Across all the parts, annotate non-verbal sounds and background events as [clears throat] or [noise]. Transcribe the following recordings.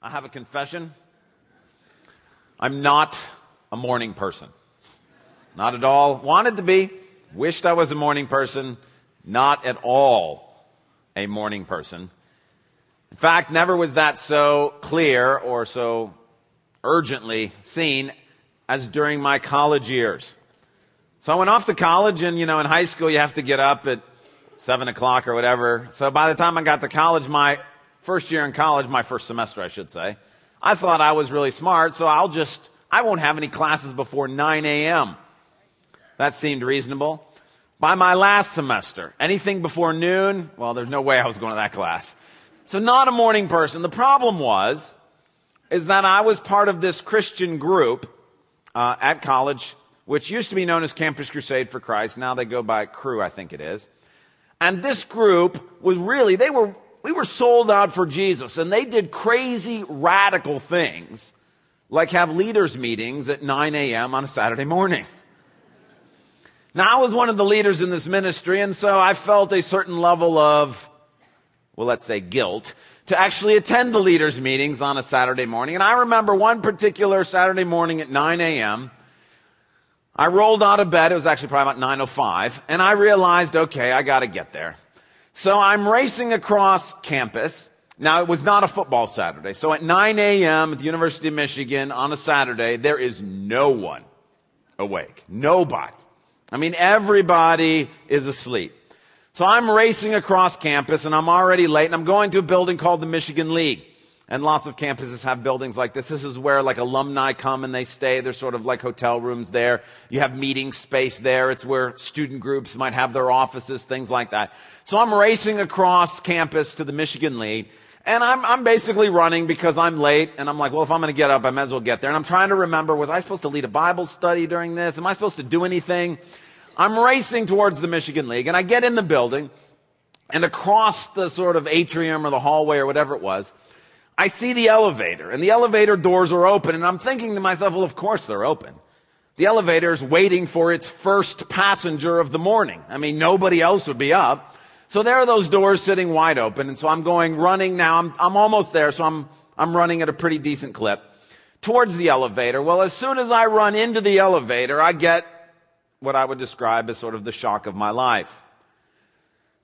I have a confession. I'm not a morning person. Not at all. Wanted to be. Wished I was a morning person. Not at all a morning person. In fact, never was that so clear or so urgently seen as during my college years. So I went off to college and, you know, in high school you have to get up at seven o'clock or whatever. So by the time I got to college, my first year in college, my first semester, I should say, I thought I was really smart, so I'll just, I won't have any classes before 9 a.m. That seemed reasonable. By my last semester, anything before noon, well, there's no way I was going to that class. So not a morning person. The problem was, is that I was part of this Christian group uh, at college, which used to be known as Campus Crusade for Christ. Now they go by Cru, I think it is. And this group was really, they were we were sold out for Jesus and they did crazy radical things like have leaders meetings at 9 a.m. on a Saturday morning. Now I was one of the leaders in this ministry and so I felt a certain level of, well, let's say guilt to actually attend the leaders meetings on a Saturday morning. And I remember one particular Saturday morning at 9 a.m. I rolled out of bed. It was actually probably about 9.05 and I realized, okay, I gotta get there. So I'm racing across campus. Now, it was not a football Saturday. So at 9 a.m. at the University of Michigan on a Saturday, there is no one awake. Nobody. I mean, everybody is asleep. So I'm racing across campus and I'm already late and I'm going to a building called the Michigan League. And lots of campuses have buildings like this. This is where like alumni come and they stay. There's sort of like hotel rooms there. You have meeting space there. It's where student groups might have their offices, things like that. So I'm racing across campus to the Michigan League. And I'm, I'm basically running because I'm late. And I'm like, well, if I'm going to get up, I might as well get there. And I'm trying to remember, was I supposed to lead a Bible study during this? Am I supposed to do anything? I'm racing towards the Michigan League and I get in the building and across the sort of atrium or the hallway or whatever it was, I see the elevator and the elevator doors are open and I'm thinking to myself, well, of course they're open. The elevator is waiting for its first passenger of the morning. I mean, nobody else would be up. So there are those doors sitting wide open. And so I'm going running now. I'm, I'm almost there. So I'm, I'm running at a pretty decent clip towards the elevator. Well, as soon as I run into the elevator, I get what I would describe as sort of the shock of my life.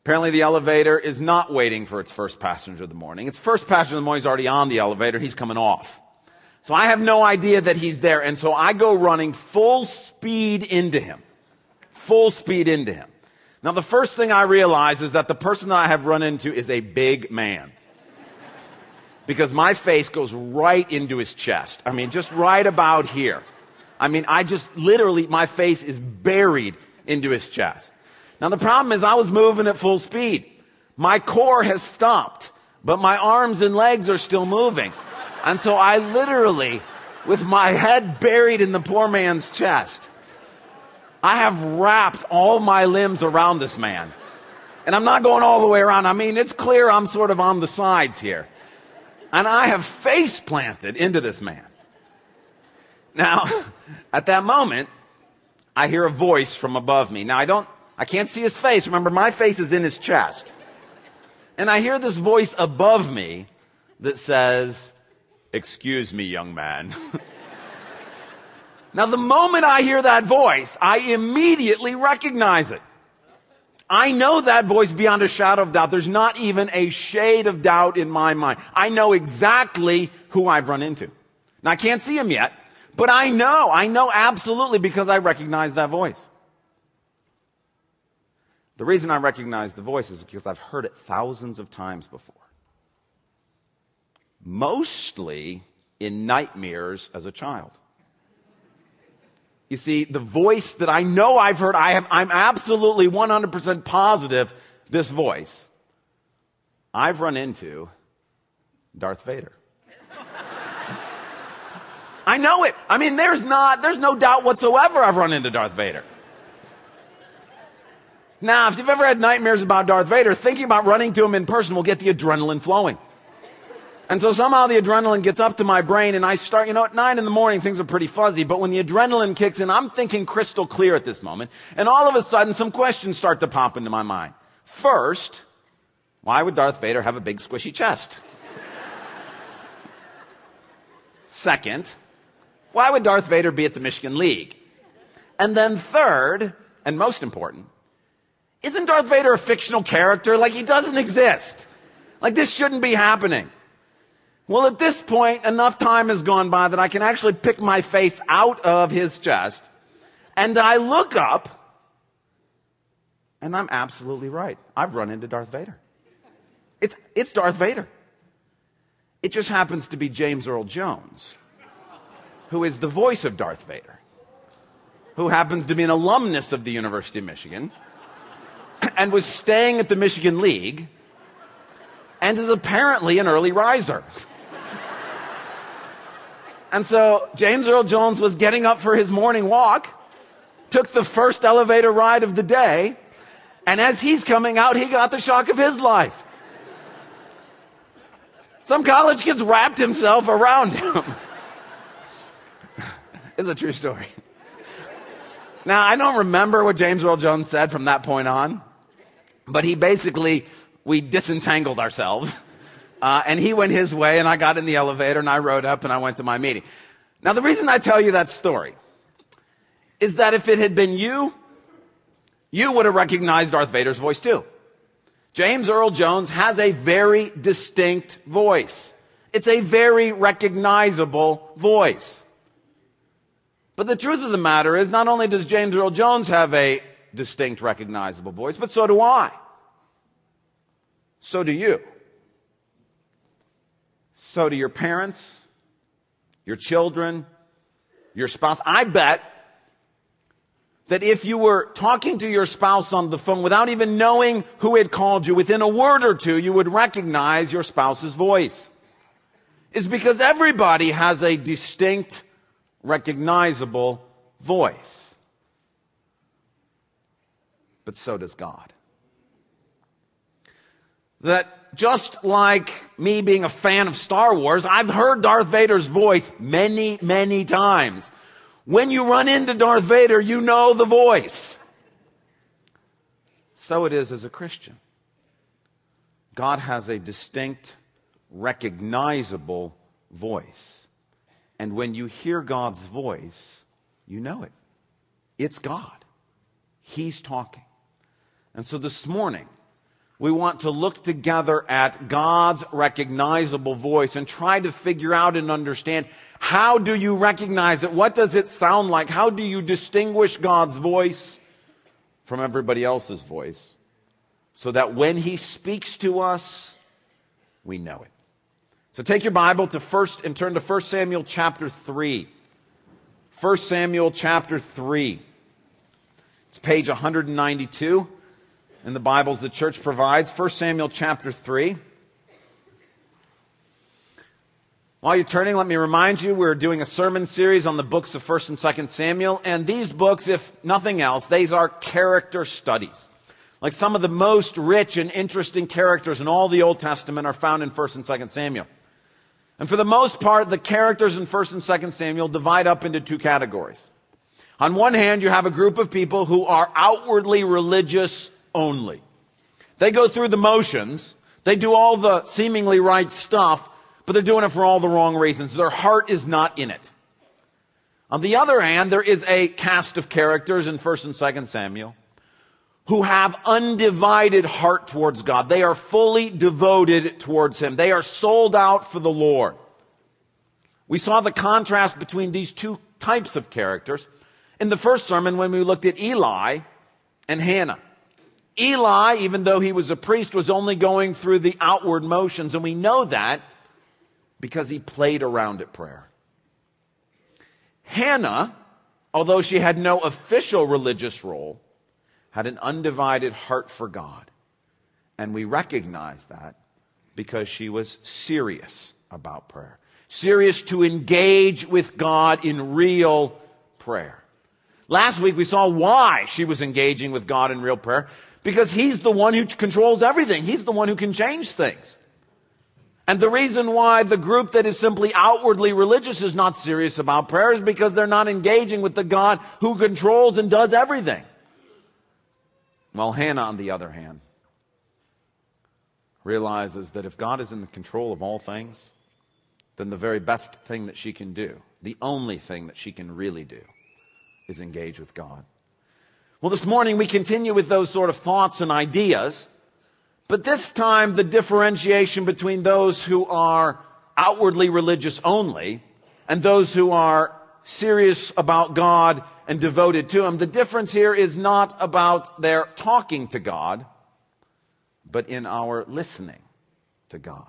Apparently the elevator is not waiting for its first passenger of the morning. Its first passenger of the morning is already on the elevator. He's coming off. So I have no idea that he's there. And so I go running full speed into him. Full speed into him. Now the first thing I realize is that the person that I have run into is a big man. Because my face goes right into his chest. I mean, just right about here. I mean, I just literally, my face is buried into his chest. Now the problem is I was moving at full speed. My core has stopped, but my arms and legs are still moving. And so I literally, with my head buried in the poor man's chest, I have wrapped all my limbs around this man. And I'm not going all the way around. I mean, it's clear I'm sort of on the sides here. And I have face planted into this man. Now, [laughs] at that moment, I hear a voice from above me. Now, I don't I can't see his face. Remember, my face is in his chest. And I hear this voice above me that says, Excuse me, young man. [laughs] now, the moment I hear that voice, I immediately recognize it. I know that voice beyond a shadow of doubt. There's not even a shade of doubt in my mind. I know exactly who I've run into. Now, I can't see him yet, but I know. I know absolutely because I recognize that voice. The reason I recognize the voice is because I've heard it thousands of times before. Mostly in nightmares as a child. You see, the voice that I know I've heard, I am, I'm absolutely 100% positive this voice. I've run into Darth Vader. [laughs] I know it. I mean, there's not, there's no doubt whatsoever I've run into Darth Vader. Now, if you've ever had nightmares about Darth Vader, thinking about running to him in person will get the adrenaline flowing. And so somehow the adrenaline gets up to my brain and I start, you know, at nine in the morning things are pretty fuzzy, but when the adrenaline kicks in, I'm thinking crystal clear at this moment. And all of a sudden some questions start to pop into my mind. First, why would Darth Vader have a big squishy chest? Second, why would Darth Vader be at the Michigan League? And then third, and most important, isn't Darth Vader a fictional character? Like he doesn't exist. Like this shouldn't be happening. Well, at this point, enough time has gone by that I can actually pick my face out of his chest and I look up and I'm absolutely right. I've run into Darth Vader. It's, it's Darth Vader. It just happens to be James Earl Jones, who is the voice of Darth Vader, who happens to be an alumnus of the University of Michigan [clears throat] and was staying at the Michigan League and is apparently an early riser. [laughs] And so James Earl Jones was getting up for his morning walk, took the first elevator ride of the day, and as he's coming out, he got the shock of his life. Some college kid's wrapped himself around him. [laughs] it's a true story. Now, I don't remember what James Earl Jones said from that point on, but he basically, we disentangled ourselves. [laughs] Uh, and he went his way, and I got in the elevator, and I rode up, and I went to my meeting. Now, the reason I tell you that story is that if it had been you, you would have recognized Darth Vader's voice too. James Earl Jones has a very distinct voice. It's a very recognizable voice. But the truth of the matter is, not only does James Earl Jones have a distinct, recognizable voice, but so do I. So do you. So do your parents, your children, your spouse. I bet that if you were talking to your spouse on the phone without even knowing who had called you, within a word or two, you would recognize your spouse's voice. Is because everybody has a distinct, recognizable voice. But so does God. That just like me being a fan of Star Wars, I've heard Darth Vader's voice many, many times. When you run into Darth Vader, you know the voice. So it is as a Christian. God has a distinct, recognizable voice. And when you hear God's voice, you know it. It's God. He's talking. And so this morning, we want to look together at God's recognizable voice and try to figure out and understand how do you recognize it? What does it sound like? How do you distinguish God's voice from everybody else's voice so that when He speaks to us, we know it? So take your Bible to first and turn to 1 Samuel chapter 3. 1 Samuel chapter 3. It's page 192 in the Bibles the church provides. 1 Samuel chapter 3. While you're turning, let me remind you we're doing a sermon series on the books of 1st and 2nd Samuel. And these books, if nothing else, these are character studies. Like some of the most rich and interesting characters in all the Old Testament are found in 1st and 2nd Samuel. And for the most part, the characters in 1st and 2nd Samuel divide up into two categories. On one hand, you have a group of people who are outwardly religious only. They go through the motions. They do all the seemingly right stuff, but they're doing it for all the wrong reasons. Their heart is not in it. On the other hand, there is a cast of characters in 1st and 2nd Samuel who have undivided heart towards God. They are fully devoted towards Him. They are sold out for the Lord. We saw the contrast between these two types of characters in the first sermon when we looked at Eli and Hannah. Eli, even though he was a priest, was only going through the outward motions, and we know that because he played around at prayer. Hannah, although she had no official religious role, had an undivided heart for God. And we recognize that because she was serious about prayer. Serious to engage with God in real prayer. Last week we saw why she was engaging with God in real prayer because he's the one who controls everything. He's the one who can change things. And the reason why the group that is simply outwardly religious is not serious about prayer is because they're not engaging with the God who controls and does everything. Well, Hannah, on the other hand, realizes that if God is in the control of all things, then the very best thing that she can do, the only thing that she can really do, is engage with God. Well, this morning we continue with those sort of thoughts and ideas, but this time the differentiation between those who are outwardly religious only and those who are serious about God and devoted to Him, the difference here is not about their talking to God, but in our listening to God.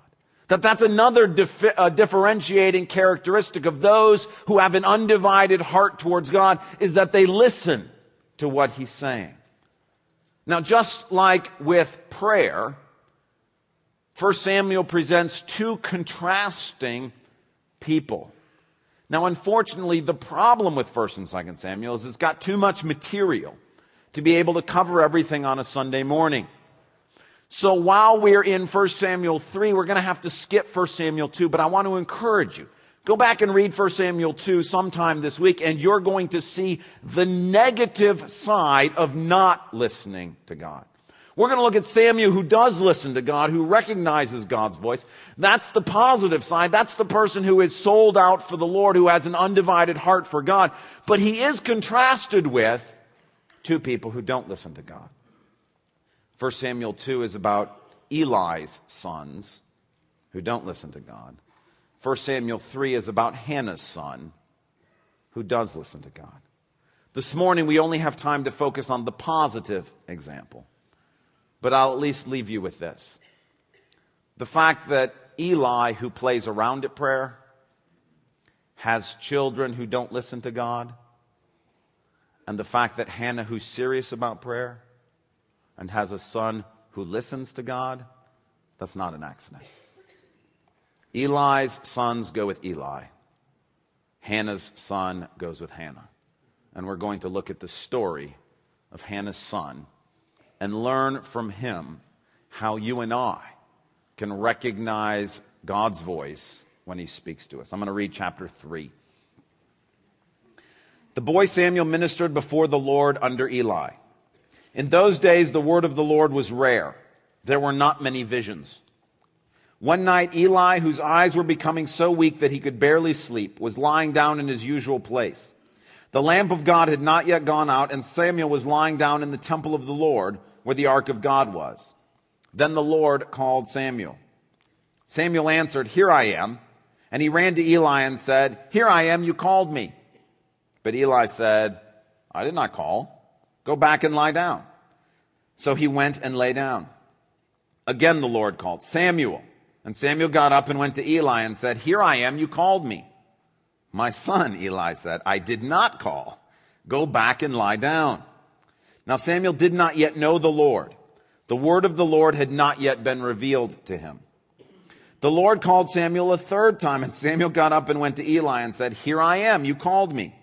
That that's another dif- uh, differentiating characteristic of those who have an undivided heart towards God is that they listen to what He's saying. Now, just like with prayer, 1 Samuel presents two contrasting people. Now, unfortunately, the problem with 1st and 2nd Samuel is it's got too much material to be able to cover everything on a Sunday morning. So while we're in 1 Samuel 3, we're going to have to skip 1 Samuel 2, but I want to encourage you. Go back and read 1 Samuel 2 sometime this week, and you're going to see the negative side of not listening to God. We're going to look at Samuel who does listen to God, who recognizes God's voice. That's the positive side. That's the person who is sold out for the Lord, who has an undivided heart for God. But he is contrasted with two people who don't listen to God. 1 Samuel 2 is about Eli's sons who don't listen to God. 1 Samuel 3 is about Hannah's son who does listen to God. This morning, we only have time to focus on the positive example. But I'll at least leave you with this. The fact that Eli, who plays around at prayer, has children who don't listen to God, and the fact that Hannah, who's serious about prayer, and has a son who listens to God, that's not an accident. Eli's sons go with Eli. Hannah's son goes with Hannah. And we're going to look at the story of Hannah's son and learn from him how you and I can recognize God's voice when he speaks to us. I'm going to read chapter 3. The boy Samuel ministered before the Lord under Eli. In those days, the word of the Lord was rare. There were not many visions. One night, Eli, whose eyes were becoming so weak that he could barely sleep, was lying down in his usual place. The lamp of God had not yet gone out, and Samuel was lying down in the temple of the Lord, where the ark of God was. Then the Lord called Samuel. Samuel answered, Here I am. And he ran to Eli and said, Here I am, you called me. But Eli said, I did not call. Go back and lie down. So he went and lay down. Again the Lord called, Samuel. And Samuel got up and went to Eli and said, Here I am, you called me. My son, Eli said, I did not call. Go back and lie down. Now Samuel did not yet know the Lord. The word of the Lord had not yet been revealed to him. The Lord called Samuel a third time, and Samuel got up and went to Eli and said, Here I am, you called me.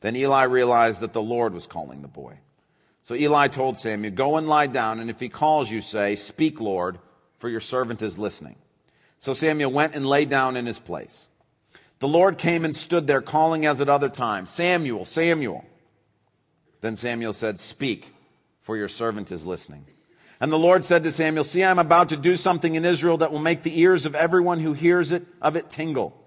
Then Eli realized that the Lord was calling the boy. So Eli told Samuel, Go and lie down, and if he calls you, say, Speak, Lord, for your servant is listening. So Samuel went and lay down in his place. The Lord came and stood there, calling as at other times, Samuel, Samuel. Then Samuel said, Speak, for your servant is listening. And the Lord said to Samuel, See, I'm about to do something in Israel that will make the ears of everyone who hears it of it tingle.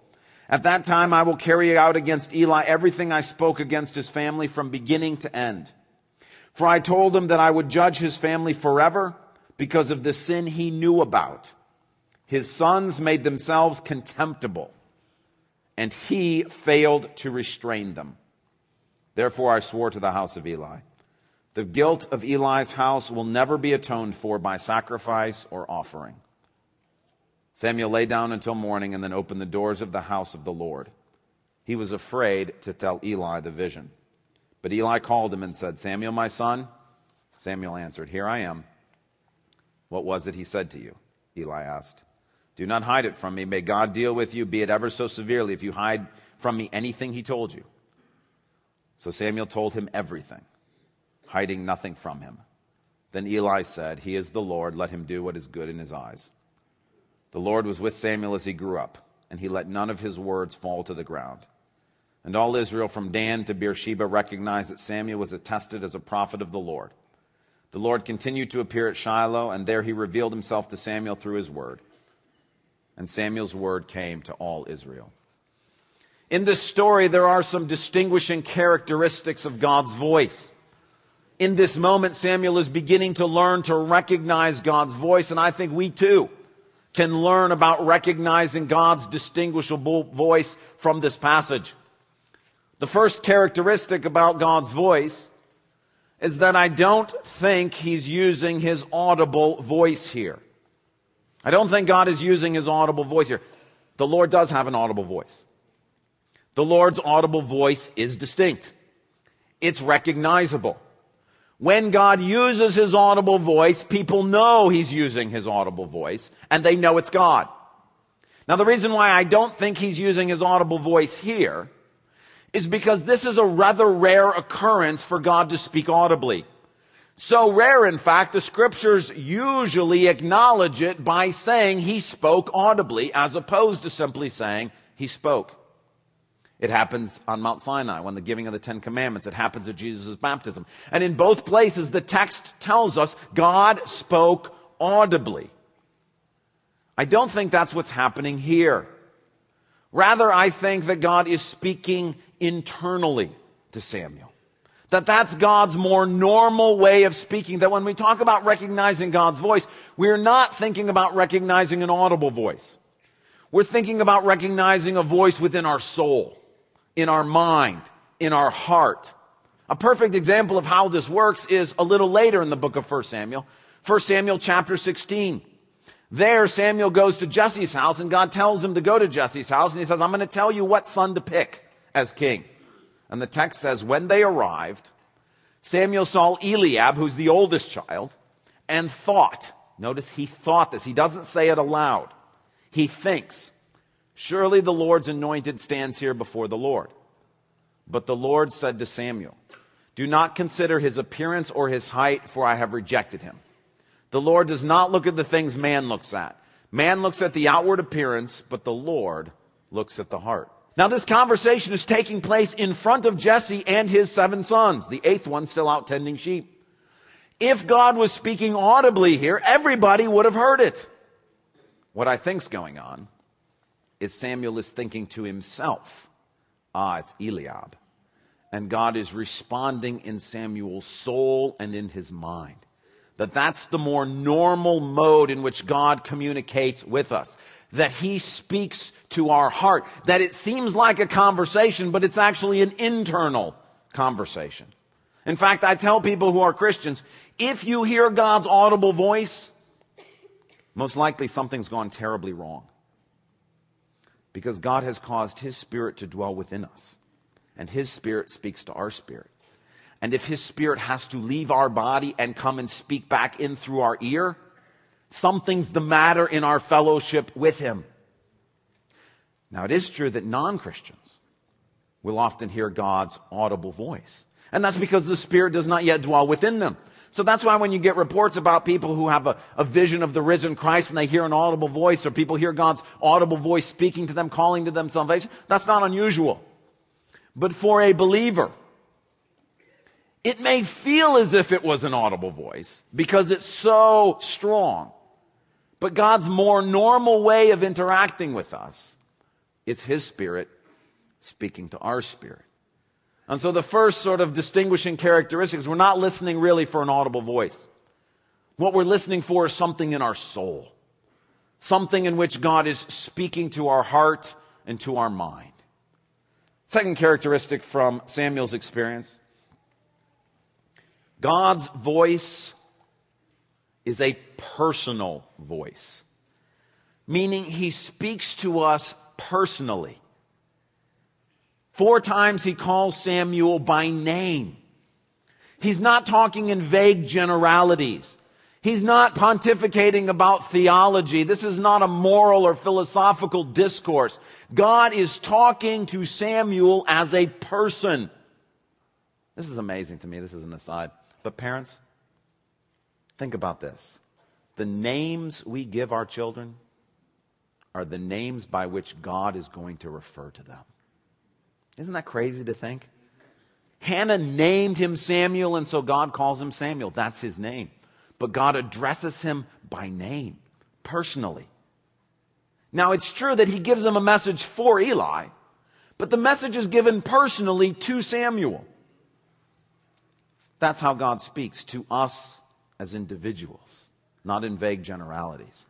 At that time I will carry out against Eli everything I spoke against his family from beginning to end. For I told him that I would judge his family forever because of the sin he knew about. His sons made themselves contemptible and he failed to restrain them. Therefore I swore to the house of Eli. The guilt of Eli's house will never be atoned for by sacrifice or offering. Samuel lay down until morning and then opened the doors of the house of the Lord. He was afraid to tell Eli the vision. But Eli called him and said, Samuel, my son. Samuel answered, Here I am. What was it he said to you? Eli asked. Do not hide it from me. May God deal with you, be it ever so severely, if you hide from me anything he told you. So Samuel told him everything, hiding nothing from him. Then Eli said, He is the Lord. Let him do what is good in his eyes. The Lord was with Samuel as he grew up, and he let none of his words fall to the ground. And all Israel from Dan to Beersheba recognized that Samuel was attested as a prophet of the Lord. The Lord continued to appear at Shiloh, and there he revealed himself to Samuel through his word. And Samuel's word came to all Israel. In this story, there are some distinguishing characteristics of God's voice. In this moment, Samuel is beginning to learn to recognize God's voice, and I think we too can learn about recognizing God's distinguishable voice from this passage. The first characteristic about God's voice is that I don't think he's using his audible voice here. I don't think God is using his audible voice here. The Lord does have an audible voice. The Lord's audible voice is distinct. It's recognizable. When God uses his audible voice, people know he's using his audible voice and they know it's God. Now the reason why I don't think he's using his audible voice here is because this is a rather rare occurrence for God to speak audibly. So rare, in fact, the scriptures usually acknowledge it by saying he spoke audibly as opposed to simply saying he spoke. It happens on Mount Sinai when the giving of the Ten Commandments. It happens at Jesus' baptism. And in both places, the text tells us God spoke audibly. I don't think that's what's happening here. Rather, I think that God is speaking internally to Samuel. That that's God's more normal way of speaking. That when we talk about recognizing God's voice, we're not thinking about recognizing an audible voice. We're thinking about recognizing a voice within our soul, in our mind, in our heart. A perfect example of how this works is a little later in the book of 1 Samuel. 1 Samuel chapter 16. There, Samuel goes to Jesse's house and God tells him to go to Jesse's house and he says, I'm going to tell you what son to pick as king. And the text says, when they arrived, Samuel saw Eliab, who's the oldest child, and thought. Notice he thought this. He doesn't say it aloud. He thinks, surely the Lord's anointed stands here before the Lord. But the Lord said to Samuel, do not consider his appearance or his height, for I have rejected him. The Lord does not look at the things man looks at. Man looks at the outward appearance, but the Lord looks at the heart. Now this conversation is taking place in front of Jesse and his seven sons, the eighth one still out tending sheep. If God was speaking audibly here, everybody would have heard it. What I think's going on is Samuel is thinking to himself, ah, it's Eliab. And God is responding in Samuel's soul and in his mind. That that's the more normal mode in which God communicates with us that he speaks to our heart, that it seems like a conversation, but it's actually an internal conversation. In fact, I tell people who are Christians, if you hear God's audible voice, most likely something's gone terribly wrong. Because God has caused His Spirit to dwell within us. And His Spirit speaks to our spirit. And if His Spirit has to leave our body and come and speak back in through our ear, Something's the matter in our fellowship with Him. Now, it is true that non Christians will often hear God's audible voice. And that's because the Spirit does not yet dwell within them. So that's why when you get reports about people who have a, a, vision of the risen Christ and they hear an audible voice, or people hear God's audible voice speaking to them, calling to them salvation, that's not unusual. But for a believer, it may feel as if it was an audible voice because it's so strong. But God's more normal way of interacting with us is His Spirit speaking to our spirit. And so the first sort of distinguishing characteristic is we're not listening really for an audible voice. What we're listening for is something in our soul. Something in which God is speaking to our heart and to our mind. Second characteristic from Samuel's experience. God's voice is a personal voice, meaning he speaks to us personally. Four times he calls Samuel by name. He's not talking in vague generalities. He's not pontificating about theology. This is not a moral or philosophical discourse. God is talking to Samuel as a person. This is amazing to me. This is an aside. But parents, Think about this. The names we give our children are the names by which God is going to refer to them. Isn't that crazy to think? Hannah named him Samuel, and so God calls him Samuel. That's his name. But God addresses him by name, personally. Now, it's true that he gives him a message for Eli, but the message is given personally to Samuel. That's how God speaks to us as individuals, not in vague generalities.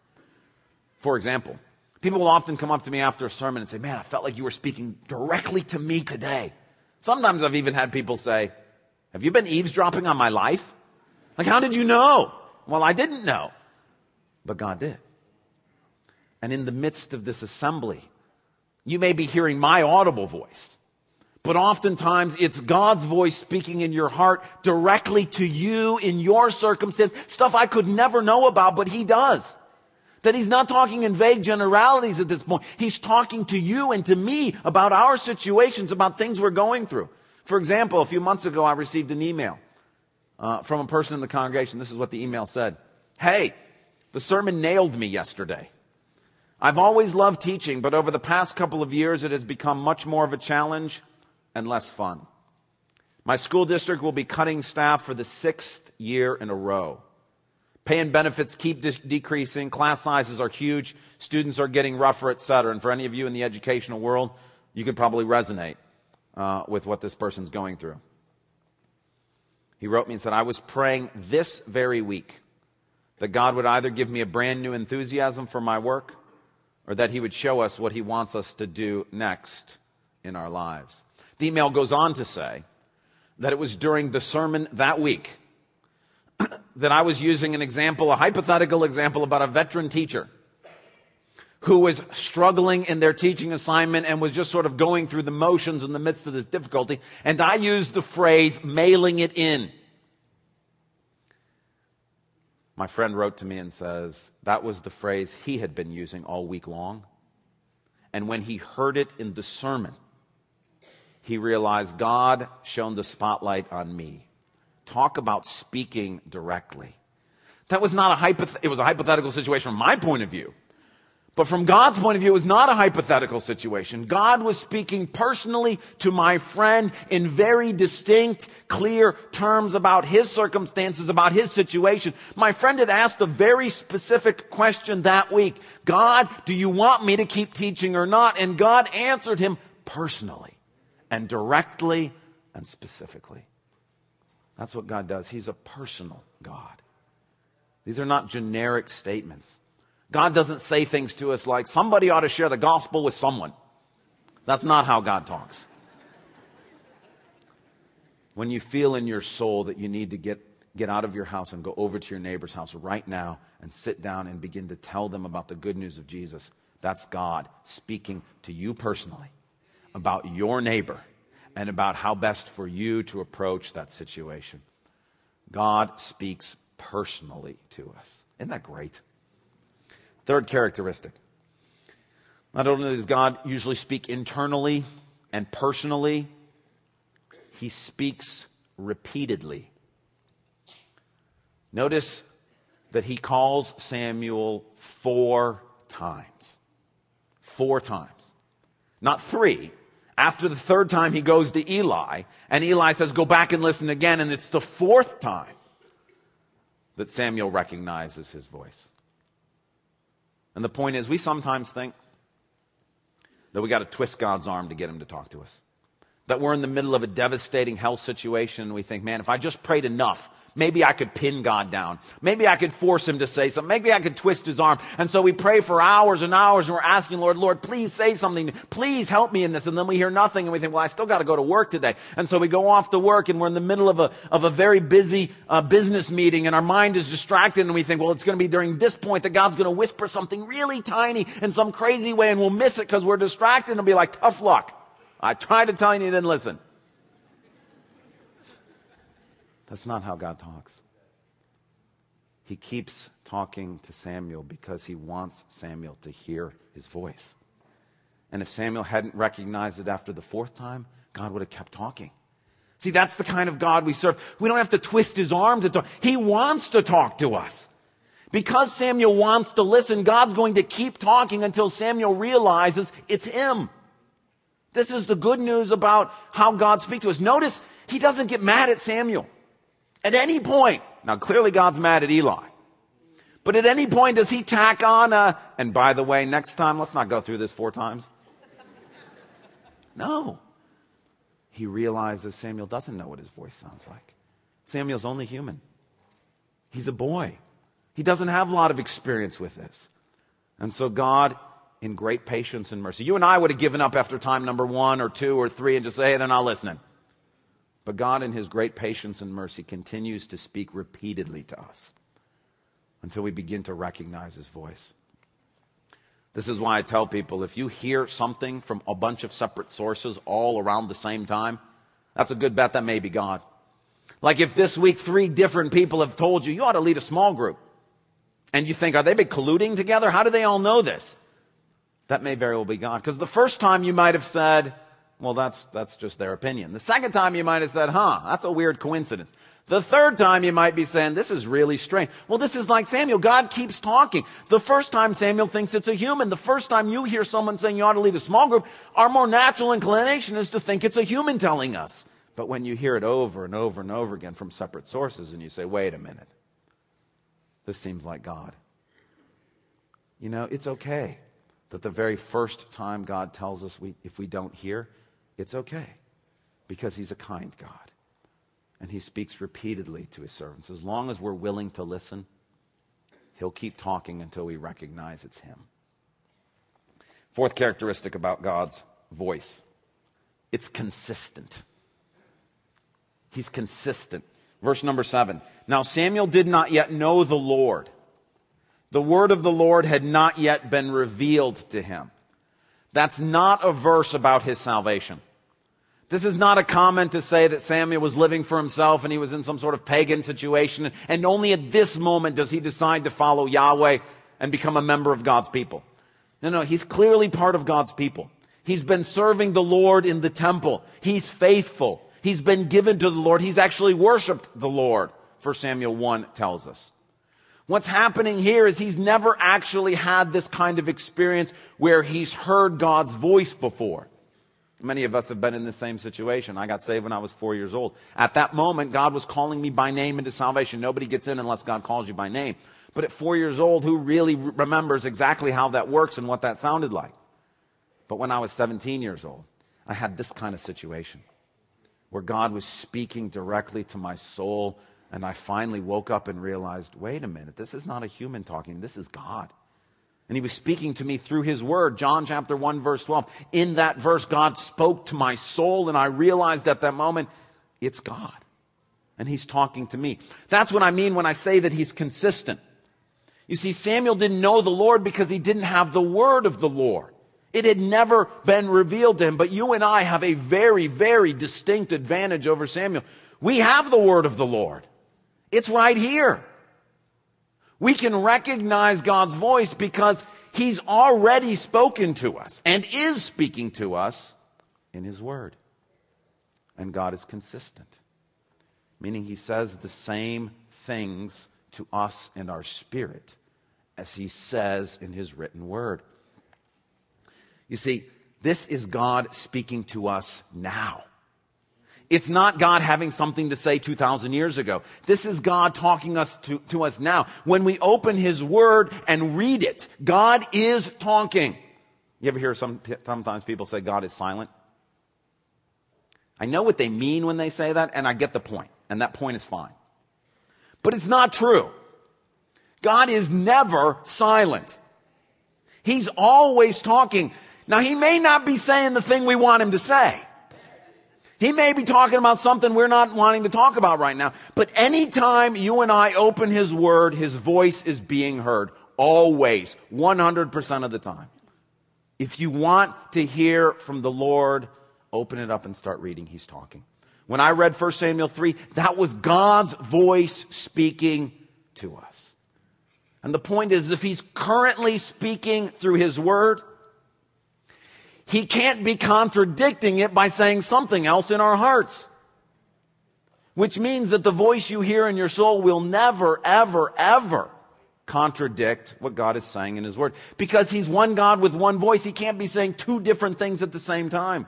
For example, people will often come up to me after a sermon and say, Man, I felt like you were speaking directly to me today. Sometimes I've even had people say, Have you been eavesdropping on my life? Like, how did you know? Well, I didn't know, but God did. And in the midst of this assembly, you may be hearing my audible voice, but oftentimes it's God's voice speaking in your heart directly to you in your circumstance, stuff I could never know about, but He does. That He's not talking in vague generalities at this point. He's talking to you and to me about our situations, about things we're going through. For example, a few months ago, I received an email uh, from a person in the congregation. This is what the email said Hey, the sermon nailed me yesterday. I've always loved teaching, but over the past couple of years, it has become much more of a challenge and less fun. My school district will be cutting staff for the sixth year in a row. Pay and benefits keep de- decreasing. Class sizes are huge. Students are getting rougher, et cetera. And for any of you in the educational world, you could probably resonate uh, with what this person's going through. He wrote me and said, I was praying this very week that God would either give me a brand new enthusiasm for my work or that He would show us what He wants us to do next in our lives. The email goes on to say that it was during the sermon that week [clears throat] that I was using an example, a hypothetical example about a veteran teacher who was struggling in their teaching assignment and was just sort of going through the motions in the midst of this difficulty. And I used the phrase mailing it in. My friend wrote to me and says that was the phrase he had been using all week long. And when he heard it in the sermon, he realized God shone the spotlight on me. Talk about speaking directly. That was not a hypoth- it was a hypothetical situation from my point of view. But from God's point of view, it was not a hypothetical situation. God was speaking personally to my friend in very distinct, clear terms about his circumstances, about his situation. My friend had asked a very specific question that week. God, do you want me to keep teaching or not? And God answered him personally and directly and specifically. That's what God does. He's a personal God. These are not generic statements. God doesn't say things to us like, somebody ought to share the gospel with someone. That's not how God talks. When you feel in your soul that you need to get, get out of your house and go over to your neighbor's house right now and sit down and begin to tell them about the good news of Jesus, that's God speaking to you personally about your neighbor and about how best for you to approach that situation. God speaks personally to us. Isn't that great? Third characteristic. Not only does God usually speak internally and personally, he speaks repeatedly. Notice that he calls Samuel four times. Four times. Not three. After the third time, he goes to Eli, and Eli says, Go back and listen again. And it's the fourth time that Samuel recognizes his voice. And the point is, we sometimes think that we got to twist God's arm to get him to talk to us. That we're in the middle of a devastating health situation and we think, man, if I just prayed enough, Maybe I could pin God down. Maybe I could force him to say something. Maybe I could twist his arm. And so we pray for hours and hours and we're asking, Lord, Lord, please say something. Please help me in this. And then we hear nothing and we think, well, I still got to go to work today. And so we go off to work and we're in the middle of a, of a very busy uh, business meeting and our mind is distracted and we think, well, it's going to be during this point that God's going to whisper something really tiny in some crazy way and we'll miss it because we're distracted and it'll be like, tough luck. I tried to tell you and you didn't listen. That's not how God talks. He keeps talking to Samuel because he wants Samuel to hear his voice. And if Samuel hadn't recognized it after the fourth time, God would have kept talking. See, that's the kind of God we serve. We don't have to twist his arm to talk. He wants to talk to us. Because Samuel wants to listen, God's going to keep talking until Samuel realizes it's him. This is the good news about how God speaks to us. Notice he doesn't get mad at Samuel at any point. Now, clearly God's mad at Eli. But at any point, does he tack on a, and by the way, next time, let's not go through this four times? No. He realizes Samuel doesn't know what his voice sounds like. Samuel's only human. He's a boy. He doesn't have a lot of experience with this. And so God, in great patience and mercy, you and I would have given up after time number one or two or three and just say, hey, they're not listening. But God, in his great patience and mercy, continues to speak repeatedly to us until we begin to recognize his voice. This is why I tell people if you hear something from a bunch of separate sources all around the same time, that's a good bet that may be God. Like if this week three different people have told you you ought to lead a small group, and you think, are they been colluding together? How do they all know this? That may very well be God. Because the first time you might have said, well, that's, that's just their opinion. The second time you might have said, huh, that's a weird coincidence. The third time you might be saying, this is really strange. Well, this is like Samuel. God keeps talking. The first time Samuel thinks it's a human. The first time you hear someone saying you ought to lead a small group, our more natural inclination is to think it's a human telling us. But when you hear it over and over and over again from separate sources and you say, wait a minute, this seems like God. You know, it's okay that the very first time God tells us we, if we don't hear, it's okay because He's a kind God. And he speaks repeatedly to his servants. As long as we're willing to listen, he'll keep talking until we recognize it's him. Fourth characteristic about God's voice it's consistent. He's consistent. Verse number seven. Now Samuel did not yet know the Lord. The word of the Lord had not yet been revealed to him. That's not a verse about his salvation. This is not a comment to say that Samuel was living for himself and he was in some sort of pagan situation, and only at this moment does he decide to follow Yahweh and become a member of God's people. No, no, he's clearly part of God's people. He's been serving the Lord in the temple. He's faithful. He's been given to the Lord. He's actually worshiped the Lord, 1 Samuel 1 tells us. What's happening here is he's never actually had this kind of experience where he's heard God's voice before. Many of us have been in the same situation. I got saved when I was four years old. At that moment, God was calling me by name into salvation. Nobody gets in unless God calls you by name. But at four years old, who really remembers exactly how that works and what that sounded like? But when I was 17 years old, I had this kind of situation where God was speaking directly to my soul, and I finally woke up and realized wait a minute, this is not a human talking, this is God. And he was speaking to me through his word. John chapter 1 verse 12. In that verse, God spoke to my soul and I realized at that moment, it's God. And he's talking to me. That's what I mean when I say that he's consistent. You see, Samuel didn't know the Lord because he didn't have the word of the Lord. It had never been revealed to him. But you and I have a very, very distinct advantage over Samuel. We have the word of the Lord. It's right here. We can recognize God's voice because He's already spoken to us and is speaking to us in His Word. And God is consistent, meaning He says the same things to us in our spirit as He says in His written Word. You see, this is God speaking to us now. It's not God having something to say 2,000 years ago. This is God talking us to, to us now. When we open His Word and read it, God is talking. You ever hear some, sometimes people say God is silent? I know what they mean when they say that, and I get the point, and that point is fine. But it's not true. God is never silent. He's always talking. Now, He may not be saying the thing we want Him to say. He may be talking about something we're not wanting to talk about right now. But anytime you and I open His Word, His voice is being heard. Always. 100% of the time. If you want to hear from the Lord, open it up and start reading. He's talking. When I read 1 Samuel 3, that was God's voice speaking to us. And the point is, if He's currently speaking through His Word, he can't be contradicting it by saying something else in our hearts. Which means that the voice you hear in your soul will never, ever, ever contradict what God is saying in His Word. Because He's one God with one voice. He can't be saying two different things at the same time.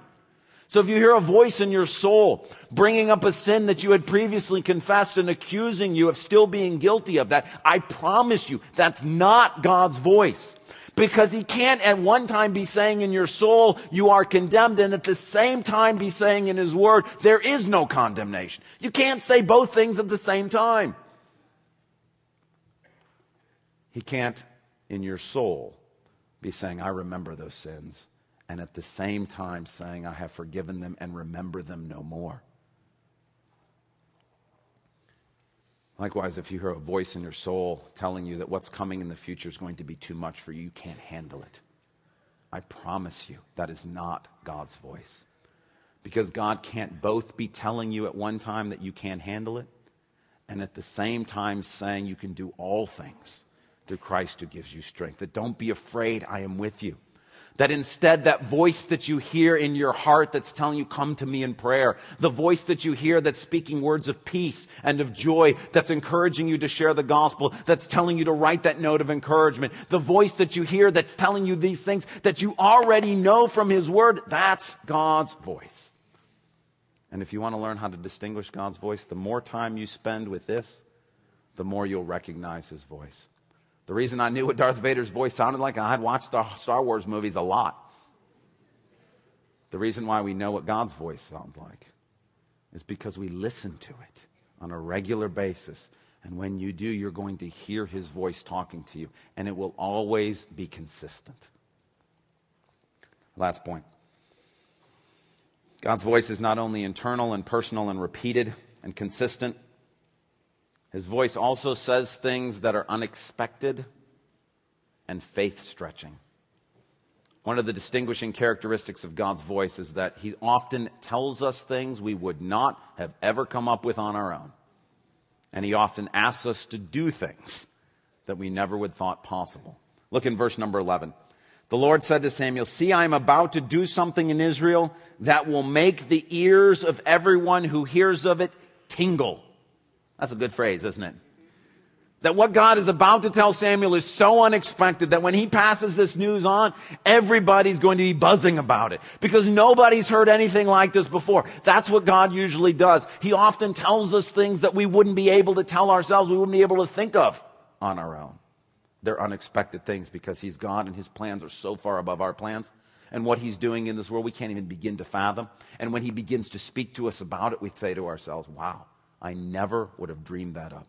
So if you hear a voice in your soul bringing up a sin that you had previously confessed and accusing you of still being guilty of that, I promise you that's not God's voice. Because he can't at one time be saying in your soul, you are condemned, and at the same time be saying in his word, there is no condemnation. You can't say both things at the same time. He can't in your soul be saying, I remember those sins and at the same time saying, I have forgiven them and remember them no more. Likewise, if you hear a voice in your soul telling you that what's coming in the future is going to be too much for you, you can't handle it. I promise you, that is not God's voice. Because God can't both be telling you at one time that you can't handle it, and at the same time saying you can do all things through Christ who gives you strength. That don't be afraid, I am with you. That instead, that voice that you hear in your heart that's telling you, come to me in prayer, the voice that you hear that's speaking words of peace and of joy, that's encouraging you to share the gospel, that's telling you to write that note of encouragement, the voice that you hear that's telling you these things that you already know from his word, that's God's voice. And if you want to learn how to distinguish God's voice, the more time you spend with this, the more you'll recognize his voice. The reason I knew what Darth Vader's voice sounded like, I had watched the Star Wars movies a lot. The reason why we know what God's voice sounds like is because we listen to it on a regular basis. And when you do, you're going to hear his voice talking to you, and it will always be consistent. Last point God's voice is not only internal and personal and repeated and consistent, his voice also says things that are unexpected and faith stretching. One of the distinguishing characteristics of God's voice is that He often tells us things we would not have ever come up with on our own. And He often asks us to do things that we never would have thought possible. Look in verse number 11. The Lord said to Samuel, See, I am about to do something in Israel that will make the ears of everyone who hears of it tingle. That's a good phrase, isn't it? That what God is about to tell Samuel is so unexpected that when he passes this news on, everybody's going to be buzzing about it because nobody's heard anything like this before. That's what God usually does. He often tells us things that we wouldn't be able to tell ourselves, we wouldn't be able to think of on our own. They're unexpected things because he's God and his plans are so far above our plans. And what he's doing in this world, we can't even begin to fathom. And when he begins to speak to us about it, we say to ourselves, wow, I never would have dreamed that up.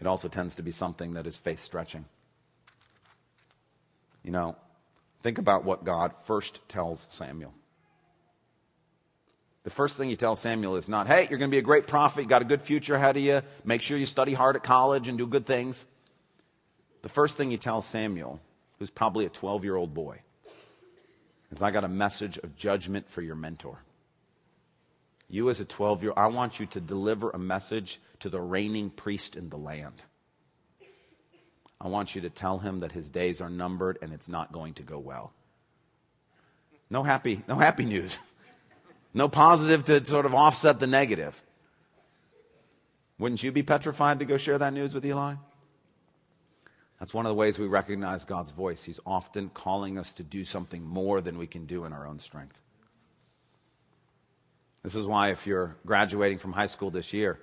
It also tends to be something that is faith stretching. You know, think about what God first tells Samuel. The first thing he tells Samuel is not, hey, you're going to be a great prophet, you got a good future ahead of you, make sure you study hard at college and do good things. The first thing he tells Samuel, who's probably a 12 year old boy, is, I got a message of judgment for your mentor. You, as a 12 year old, I want you to deliver a message to the reigning priest in the land. I want you to tell him that his days are numbered and it's not going to go well. No happy, no happy news. No positive to sort of offset the negative. Wouldn't you be petrified to go share that news with Eli? That's one of the ways we recognize God's voice. He's often calling us to do something more than we can do in our own strength. This is why, if you're graduating from high school this year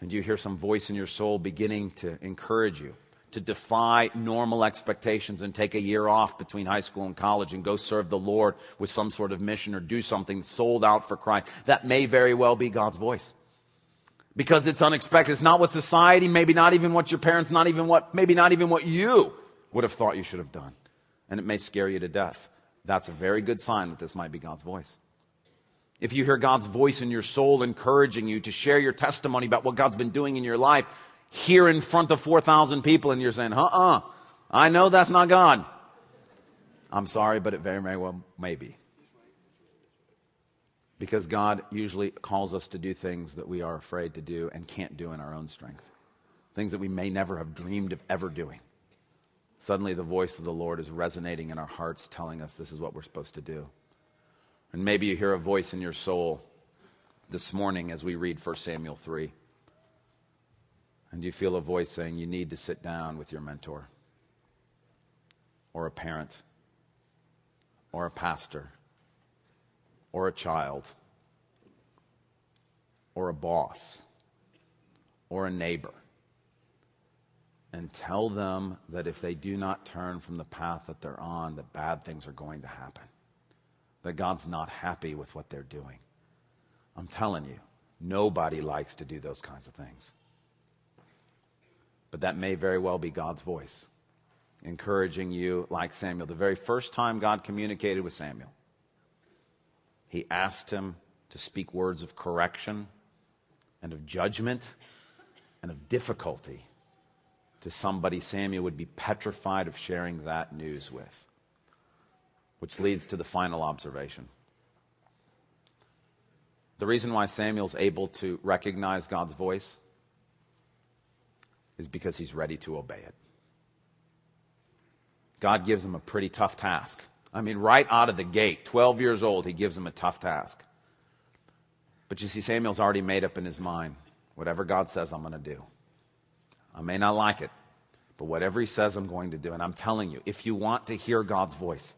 and you hear some voice in your soul beginning to encourage you to defy normal expectations and take a year off between high school and college and go serve the Lord with some sort of mission or do something sold out for Christ, that may very well be God's voice. Because it's unexpected. It's not what society, maybe not even what your parents, not even what, maybe not even what you would have thought you should have done. And it may scare you to death. That's a very good sign that this might be God's voice. If you hear God's voice in your soul encouraging you to share your testimony about what God's been doing in your life here in front of 4,000 people and you're saying, uh uh, I know that's not God. I'm sorry, but it very, very well may be. Because God usually calls us to do things that we are afraid to do and can't do in our own strength. Things that we may never have dreamed of ever doing. Suddenly, the voice of the Lord is resonating in our hearts, telling us this is what we're supposed to do. And maybe you hear a voice in your soul this morning as we read 1 Samuel 3. And you feel a voice saying you need to sit down with your mentor, or a parent, or a pastor, or a child or a boss or a neighbor and tell them that if they do not turn from the path that they're on, that bad things are going to happen. That God's not happy with what they're doing. I'm telling you, nobody likes to do those kinds of things. But that may very well be God's voice encouraging you, like Samuel. The very first time God communicated with Samuel, he asked him to speak words of correction and of judgment and of difficulty to somebody Samuel would be petrified of sharing that news with. Which leads to the final observation. The reason why Samuel's able to recognize God's voice is because he's ready to obey it. God gives him a pretty tough task. I mean, right out of the gate, 12 years old, he gives him a tough task. But you see, Samuel's already made up in his mind whatever God says, I'm going to do. I may not like it, but whatever he says, I'm going to do. And I'm telling you, if you want to hear God's voice,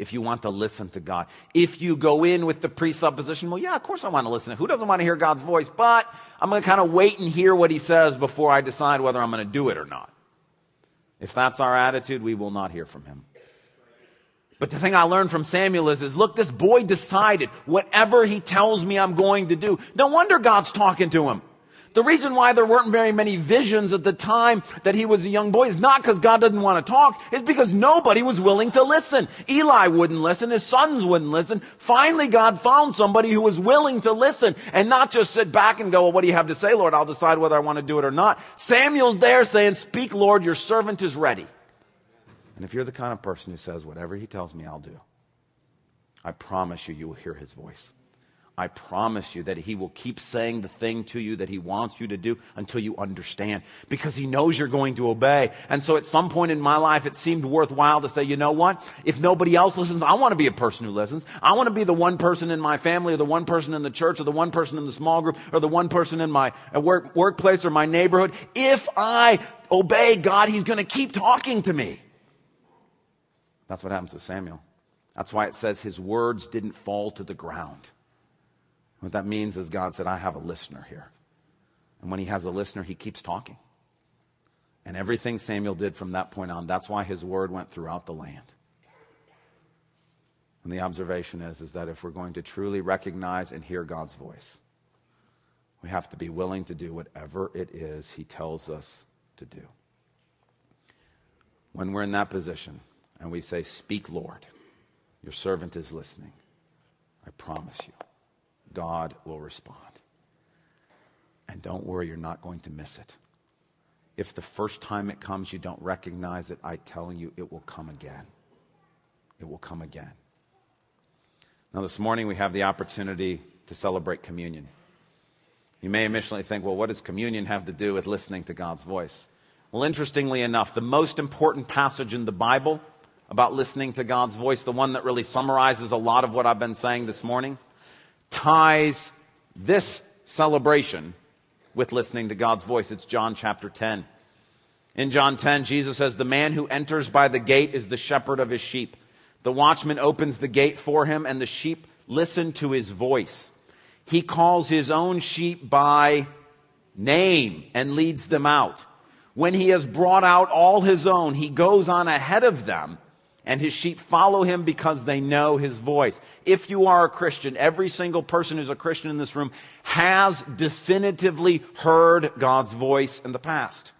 if you want to listen to God, if you go in with the presupposition, well, yeah, of course I want to listen. Who doesn't want to hear God's voice? But I'm going to kind of wait and hear what he says before I decide whether I'm going to do it or not. If that's our attitude, we will not hear from him. But the thing I learned from Samuel is, is look, this boy decided whatever he tells me I'm going to do. No wonder God's talking to him. The reason why there weren't very many visions at the time that he was a young boy is not because God doesn't want to talk. It's because nobody was willing to listen. Eli wouldn't listen. His sons wouldn't listen. Finally, God found somebody who was willing to listen and not just sit back and go, well, what do you have to say, Lord? I'll decide whether I want to do it or not. Samuel's there saying, speak, Lord, your servant is ready. And if you're the kind of person who says, whatever he tells me, I'll do, I promise you, you will hear his voice. I promise you that he will keep saying the thing to you that he wants you to do until you understand because he knows you're going to obey. And so at some point in my life, it seemed worthwhile to say, you know what? If nobody else listens, I want to be a person who listens. I want to be the one person in my family or the one person in the church or the one person in the small group or the one person in my uh, work, workplace or my neighborhood. If I obey God, he's going to keep talking to me. That's what happens with Samuel. That's why it says his words didn't fall to the ground. What that means is God said, I have a listener here. And when he has a listener, he keeps talking. And everything Samuel did from that point on, that's why his word went throughout the land. And the observation is, is that if we're going to truly recognize and hear God's voice, we have to be willing to do whatever it is he tells us to do. When we're in that position, and we say, Speak, Lord, your servant is listening, I promise you, God will respond. And don't worry, you're not going to miss it. If the first time it comes you don't recognize it, I tell you, it will come again. It will come again. Now, this morning we have the opportunity to celebrate communion. You may initially think, well, what does communion have to do with listening to God's voice? Well, interestingly enough, the most important passage in the Bible about listening to God's voice, the one that really summarizes a lot of what I've been saying this morning, ties this celebration with listening to God's voice. It's John chapter 10. In John 10, Jesus says, The man who enters by the gate is the shepherd of his sheep. The watchman opens the gate for him, and the sheep listen to his voice. He calls his own sheep by name and leads them out. When he has brought out all his own, he goes on ahead of them and his sheep follow him because they know his voice. If you are a Christian, every single person who's a Christian in this room has definitively heard God's voice in the past.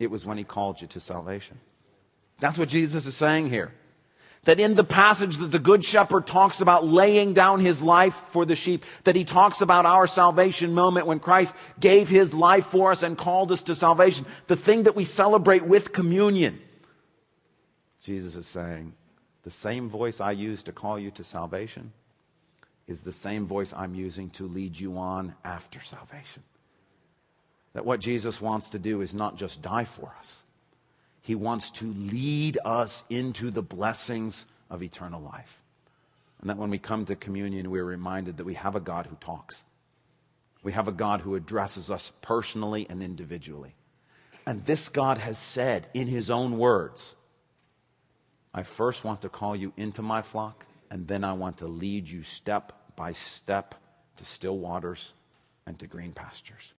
It was when he called you to salvation. That's what Jesus is saying here. That in the passage that the Good Shepherd talks about laying down his life for the sheep, that he talks about our salvation moment when Christ gave his life for us and called us to salvation, the thing that we celebrate with communion Jesus is saying, the same voice I use to call you to salvation is the same voice I'm using to lead you on after salvation. That what Jesus wants to do is not just die for us, He wants to lead us into the blessings of eternal life. And that when we come to communion, we're reminded that we have a God who talks. We have a God who addresses us personally and individually. And this God has said in His own words, I first want to call you into my flock, and then I want to lead you step by step to still waters and to green pastures.